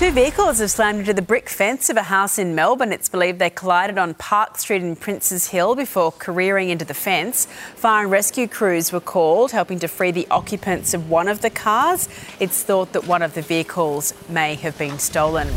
Two vehicles have slammed into the brick fence of a house in Melbourne. It's believed they collided on Park Street in Princes Hill before careering into the fence. Fire and rescue crews were called, helping to free the occupants of one of the cars. It's thought that one of the vehicles may have been stolen.